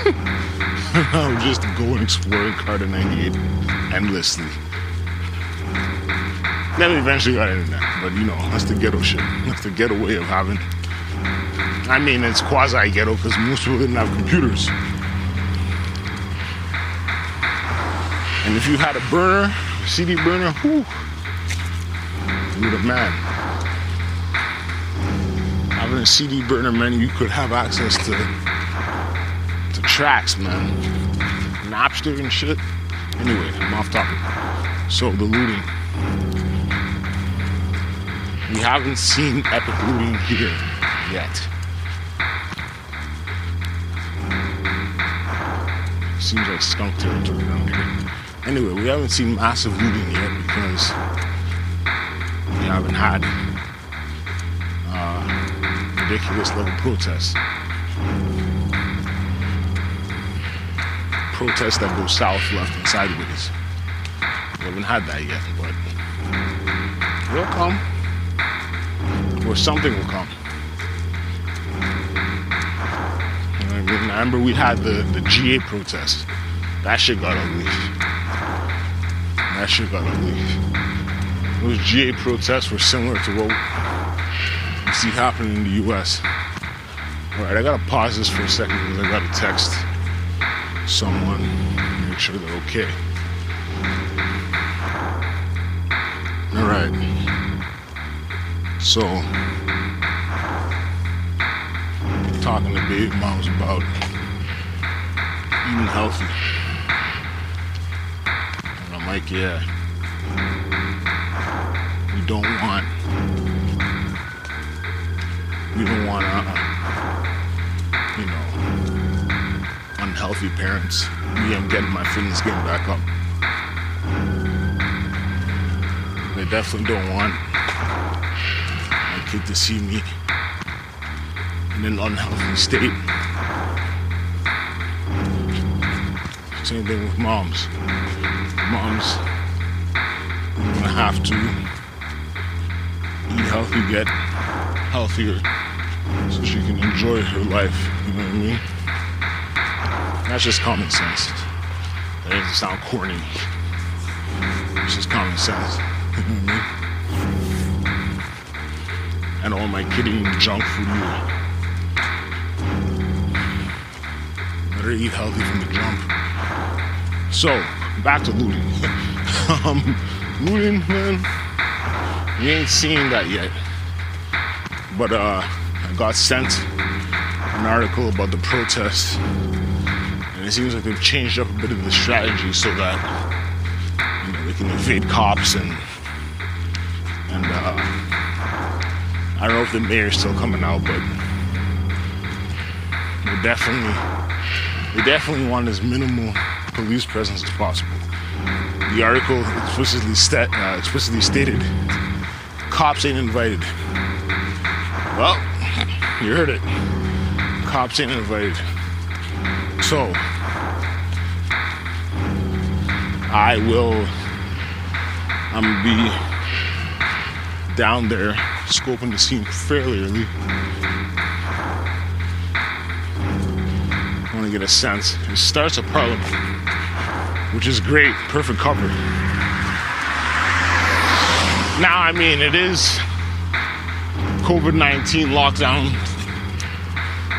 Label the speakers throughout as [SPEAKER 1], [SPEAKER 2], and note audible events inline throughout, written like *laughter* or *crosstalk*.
[SPEAKER 1] *laughs* I would just going explore Encarta 98 endlessly. Then eventually got internet, but you know, that's the ghetto shit. That's the ghetto way of having. I mean, it's quasi ghetto because most people didn't have computers. And if you had a burner, a CD burner, whew, you were the man. Having a CD burner meant you could have access to to tracks, man. Napster and shit. Anyway, I'm off topic. So the looting. We haven't seen epic looting here yet. Seems like skunk territory down here. Anyway, we haven't seen massive looting yet because we haven't had uh, ridiculous level protests. Protests that go south, left, and sideways. We haven't had that yet, but will come. Or something will come. I mean? I remember we had the, the GA protest. That shit got unleashed. That shit got unleashed. Those GA protests were similar to what you see happening in the US. Alright, I gotta pause this for a second because I got a text someone, make sure they're okay. Alright. So, talking to baby moms about eating healthy. And I'm like, yeah. We don't want, we don't want, uh, unhealthy parents. Me, I'm getting my fitness game back up. They definitely don't want my kid to see me in an unhealthy state. Same thing with moms. Moms are gonna have to eat healthy, get healthier, so she can enjoy her life. You know what I mean? That's just common sense. That doesn't sound corny. It's just common sense. *laughs* And all my kid eating junk food. Better eat healthy from the jump. So, back to looting. *laughs* um, looting, man, You ain't seen that yet. But uh, I got sent an article about the protests, it seems like they've changed up a bit of the strategy so that you know they can evade cops and and uh, I don't know if the mayor's still coming out, but they definitely they definitely want as minimal police presence as possible. The article explicitly, sta- uh, explicitly stated cops ain't invited. Well, you heard it. Cops ain't invited. So, I will, I'm gonna be down there scoping the scene fairly early. I want to get a sense. It starts at Parliament, which is great, perfect cover. Now, I mean, it is COVID 19 lockdown,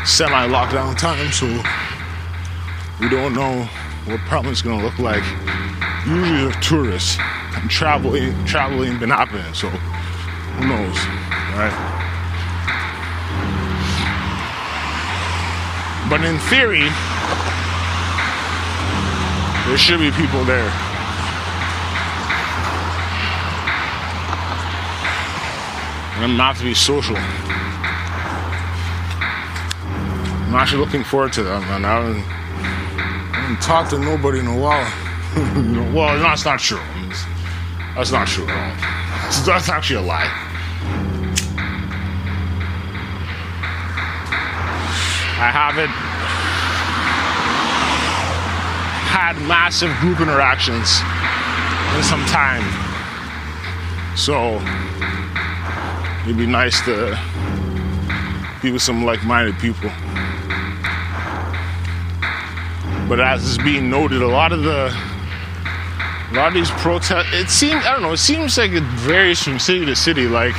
[SPEAKER 1] semi lockdown time, so we don't know what Parliament's gonna look like. Usually, they're tourists and travel ain't, travel ain't been happening, so who knows, right? But in theory, there should be people there. And I'm not to be social. I'm actually looking forward to that, man. I haven't, I haven't talked to nobody in a while. *laughs* well, that's not true. That's not true at all. That's actually a lie. I haven't had massive group interactions in some time. So it'd be nice to be with some like minded people. But as is being noted, a lot of the a lot of these protests, it seems I don't know, it seems like it varies from city to city. Like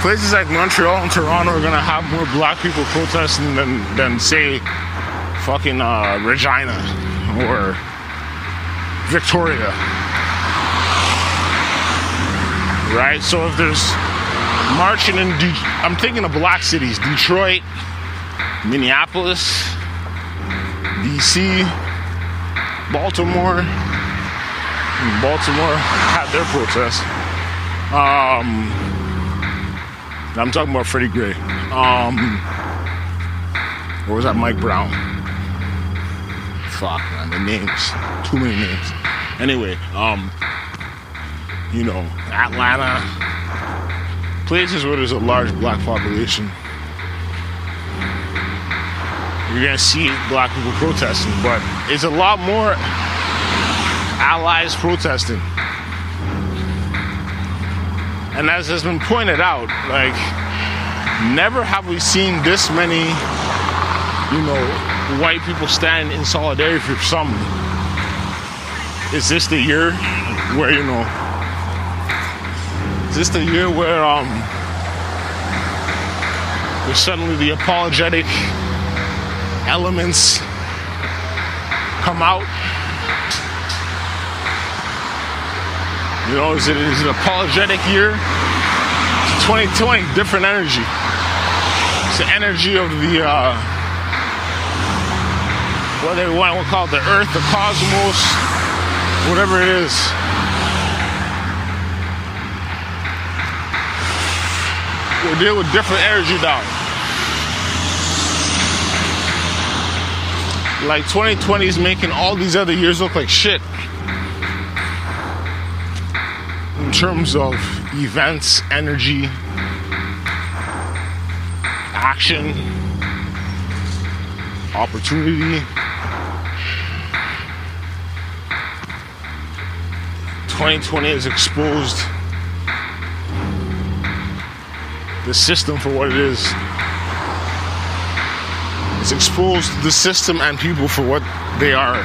[SPEAKER 1] places like Montreal and Toronto are gonna have more black people protesting than than say fucking uh, Regina or Victoria. Right? So if there's marching in, De- I'm thinking of black cities Detroit, Minneapolis, DC, Baltimore. Baltimore had their protest. Um, I'm talking about Freddie Gray. Um, or was that Mike Brown? Fuck, man, the names. Too many names. Anyway, um, you know, Atlanta, places where there's a large black population. You're gonna see black people protesting, but it's a lot more allies protesting. And as has been pointed out, like, never have we seen this many, you know, white people stand in solidarity for something. Is this the year where, you know, is this the year where, um, where suddenly the apologetic elements come out? You know, is it is an apologetic year? It's 2020, different energy. It's the energy of the uh, what they want to call it, the earth, the cosmos, whatever it is. We'll deal with different energy now. Like 2020 is making all these other years look like shit. in terms of events, energy, action, opportunity. 2020 has exposed the system for what it is. It's exposed the system and people for what they are.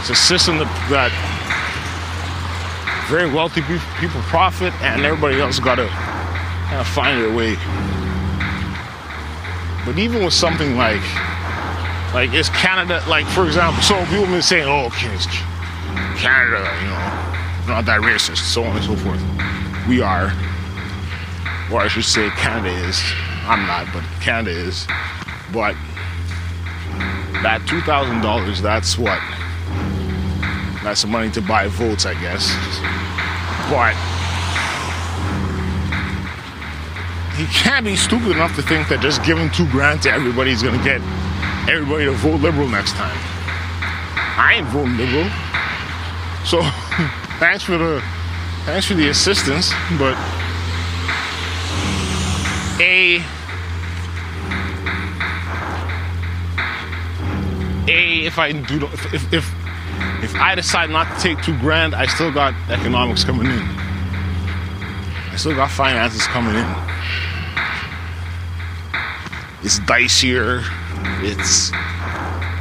[SPEAKER 1] It's a system that, that very wealthy people profit, and everybody else got to kind of find their way. But even with something like, like is Canada, like for example, so people have been saying, oh, Canada, you know, not that racist, so on and so forth. We are, or I should say, Canada is. I'm not, but Canada is. But that two thousand dollars, that's what that's some money to buy votes, I guess. But he can't be stupid enough to think that just giving two grand to everybody is gonna get everybody to vote liberal next time. I ain't voting liberal. So *laughs* thanks for the thanks for the assistance, but a a if I do if if if I decide not to take two grand, I still got economics coming in. I still got finances coming in. It's dicier. It's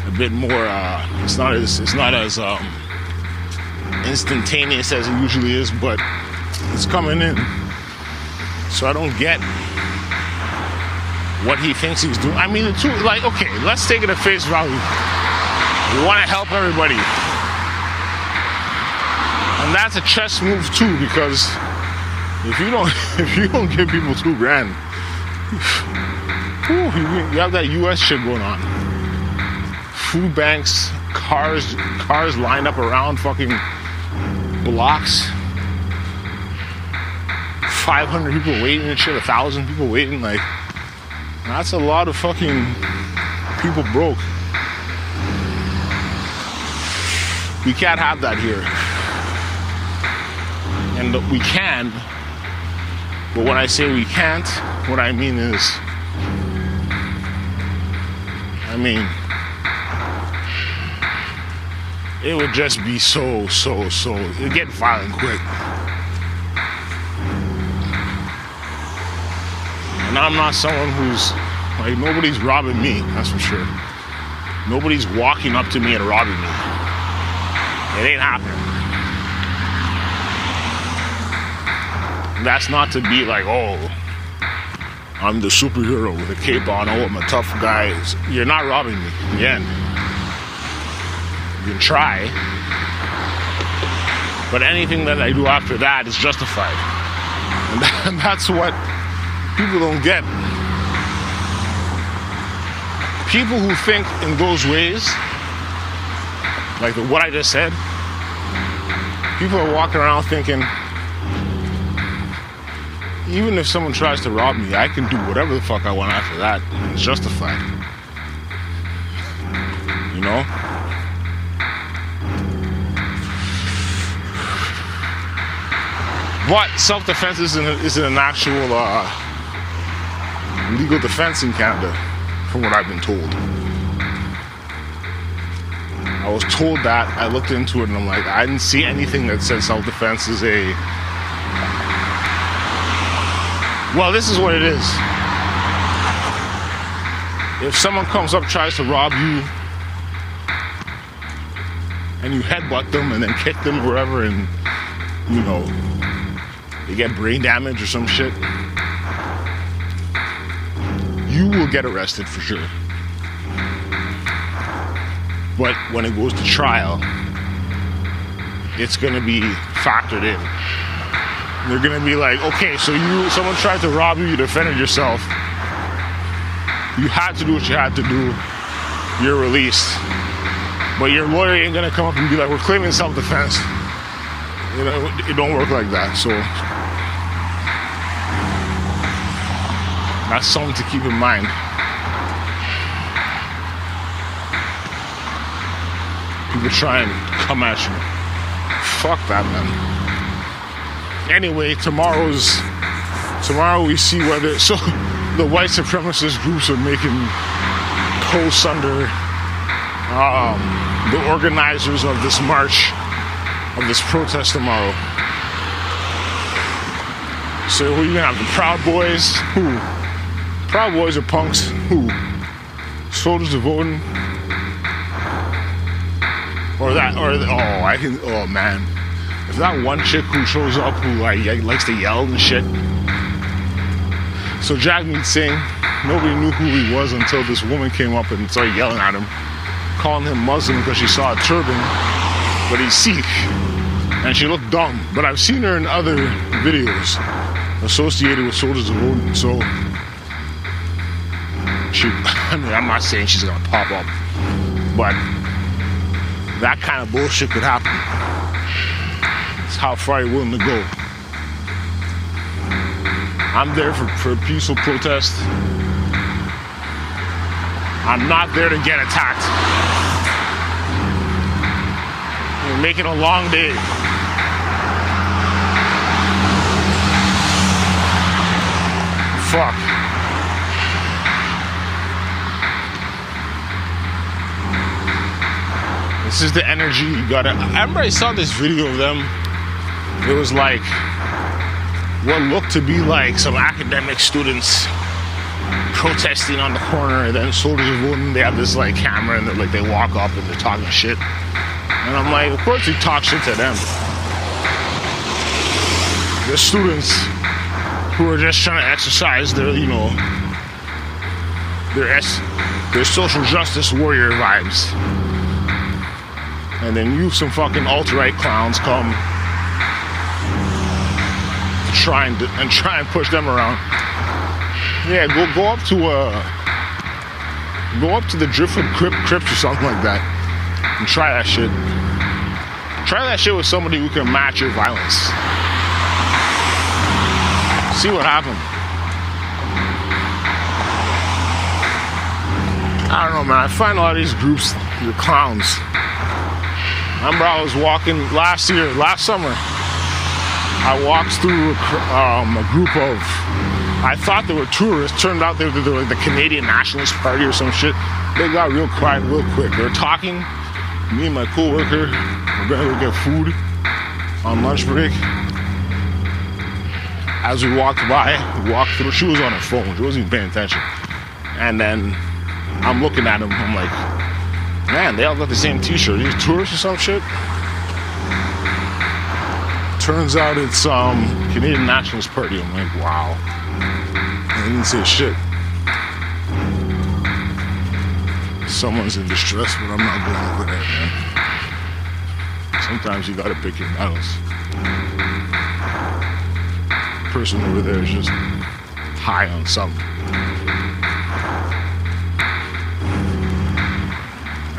[SPEAKER 1] a bit more. Uh, it's not as. It's not as um, instantaneous as it usually is, but it's coming in. So I don't get what he thinks he's doing. I mean, the two. Like, okay, let's take it at face value. We want to help everybody. And that's a chess move too, because if you don't *laughs* if you don't give people two grand, whew, you have that US shit going on. Food banks, cars, cars lined up around fucking blocks. 500 people waiting and shit, a thousand people waiting. Like, that's a lot of fucking people broke. We can't have that here and we can. But when I say we can't, what I mean is, I mean, it would just be so, so, so, it get violent quick. And I'm not someone who's like nobody's robbing me, that's for sure. Nobody's walking up to me and robbing me. It ain't happening. That's not to be like, oh, I'm the superhero with a cape on. Oh, I'm a tough guy. You're not robbing me. Again, you can try, but anything that I do after that is justified, *laughs* and that's what people don't get. People who think in those ways, like what I just said, people are walking around thinking even if someone tries to rob me, I can do whatever the fuck I want after that. It's justified. You know? But self-defense isn't, isn't an actual uh, legal defense in Canada, from what I've been told. I was told that. I looked into it and I'm like, I didn't see anything that said self-defense is a well, this is what it is. If someone comes up, tries to rob you, and you headbutt them and then kick them wherever, and you know, they get brain damage or some shit, you will get arrested for sure. But when it goes to trial, it's going to be factored in. They're gonna be like, okay, so you someone tried to rob you, you defended yourself. You had to do what you had to do. You're released. But your lawyer ain't gonna come up and be like, we're claiming self-defense. You know, it don't work like that. So that's something to keep in mind. People try and come at you. Fuck that, man anyway, tomorrow's tomorrow we see whether so *laughs* the white supremacist groups are making posts under um, the organizers of this march of this protest tomorrow. So who you gonna have? The Proud Boys? Proud Boys are punks? Who? Soldiers of Odin? Or that? Or oh, I can. Oh man, if that one chick who shows up who like likes to yell and shit. So Jagmeet Singh, nobody knew who he was until this woman came up and started yelling at him, calling him Muslim because she saw a turban, but he's Sikh. And she looked dumb. But I've seen her in other videos associated with Soldiers of Odin. So she *laughs* I mean I'm not saying she's gonna pop up, but that kind of bullshit could happen It's how far you're willing to go. I'm there for, for peaceful protest. I'm not there to get attacked. We're making a long day. Fuck. This is the energy you gotta. I remember I saw this video of them. It was like what looked to be like some academic students protesting on the corner and then soldiers of Odin they have this like camera and like they walk up and they're talking shit. And i'm like of course you talk shit to them. The students who are just trying to exercise their you know their s their social justice warrior vibes and then you some fucking alt-right clowns come try and, and try and push them around. Yeah, go go up to uh go up to the Driftwood Crip, Crips or something like that and try that shit. Try that shit with somebody who can match your violence. See what happens. I don't know, man. I find a lot of these groups, the clowns. Remember I was walking last year, last summer. I walked through um, a group of, I thought they were tourists. Turned out they were, they were the Canadian Nationalist Party or some shit. They got real quiet real quick. They were talking. Me and my coworker, we're gonna go get food on lunch break. as we walked by, we walked through. She was on her phone. She wasn't even paying attention. And then I'm looking at them. I'm like, man, they all got the same T-shirt. These tourists or some shit. Turns out it's um Canadian Nationalist Party. I'm like, wow. I didn't say shit. Someone's in distress, but I'm not going over there, man. Sometimes you gotta pick your battles. Person over there is just high on something.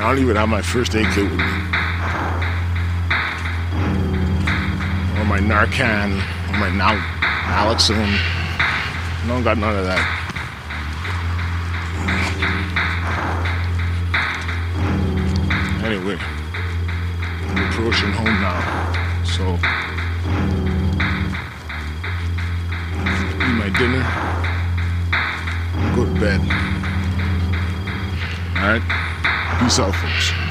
[SPEAKER 1] I don't even have my first aid kit with me. Or my Narcan, or my Nal- Naloxone. I don't got none of that. Anyway, I'm approaching home now. So, eat my dinner, go to bed. Alright? Peace out, folks.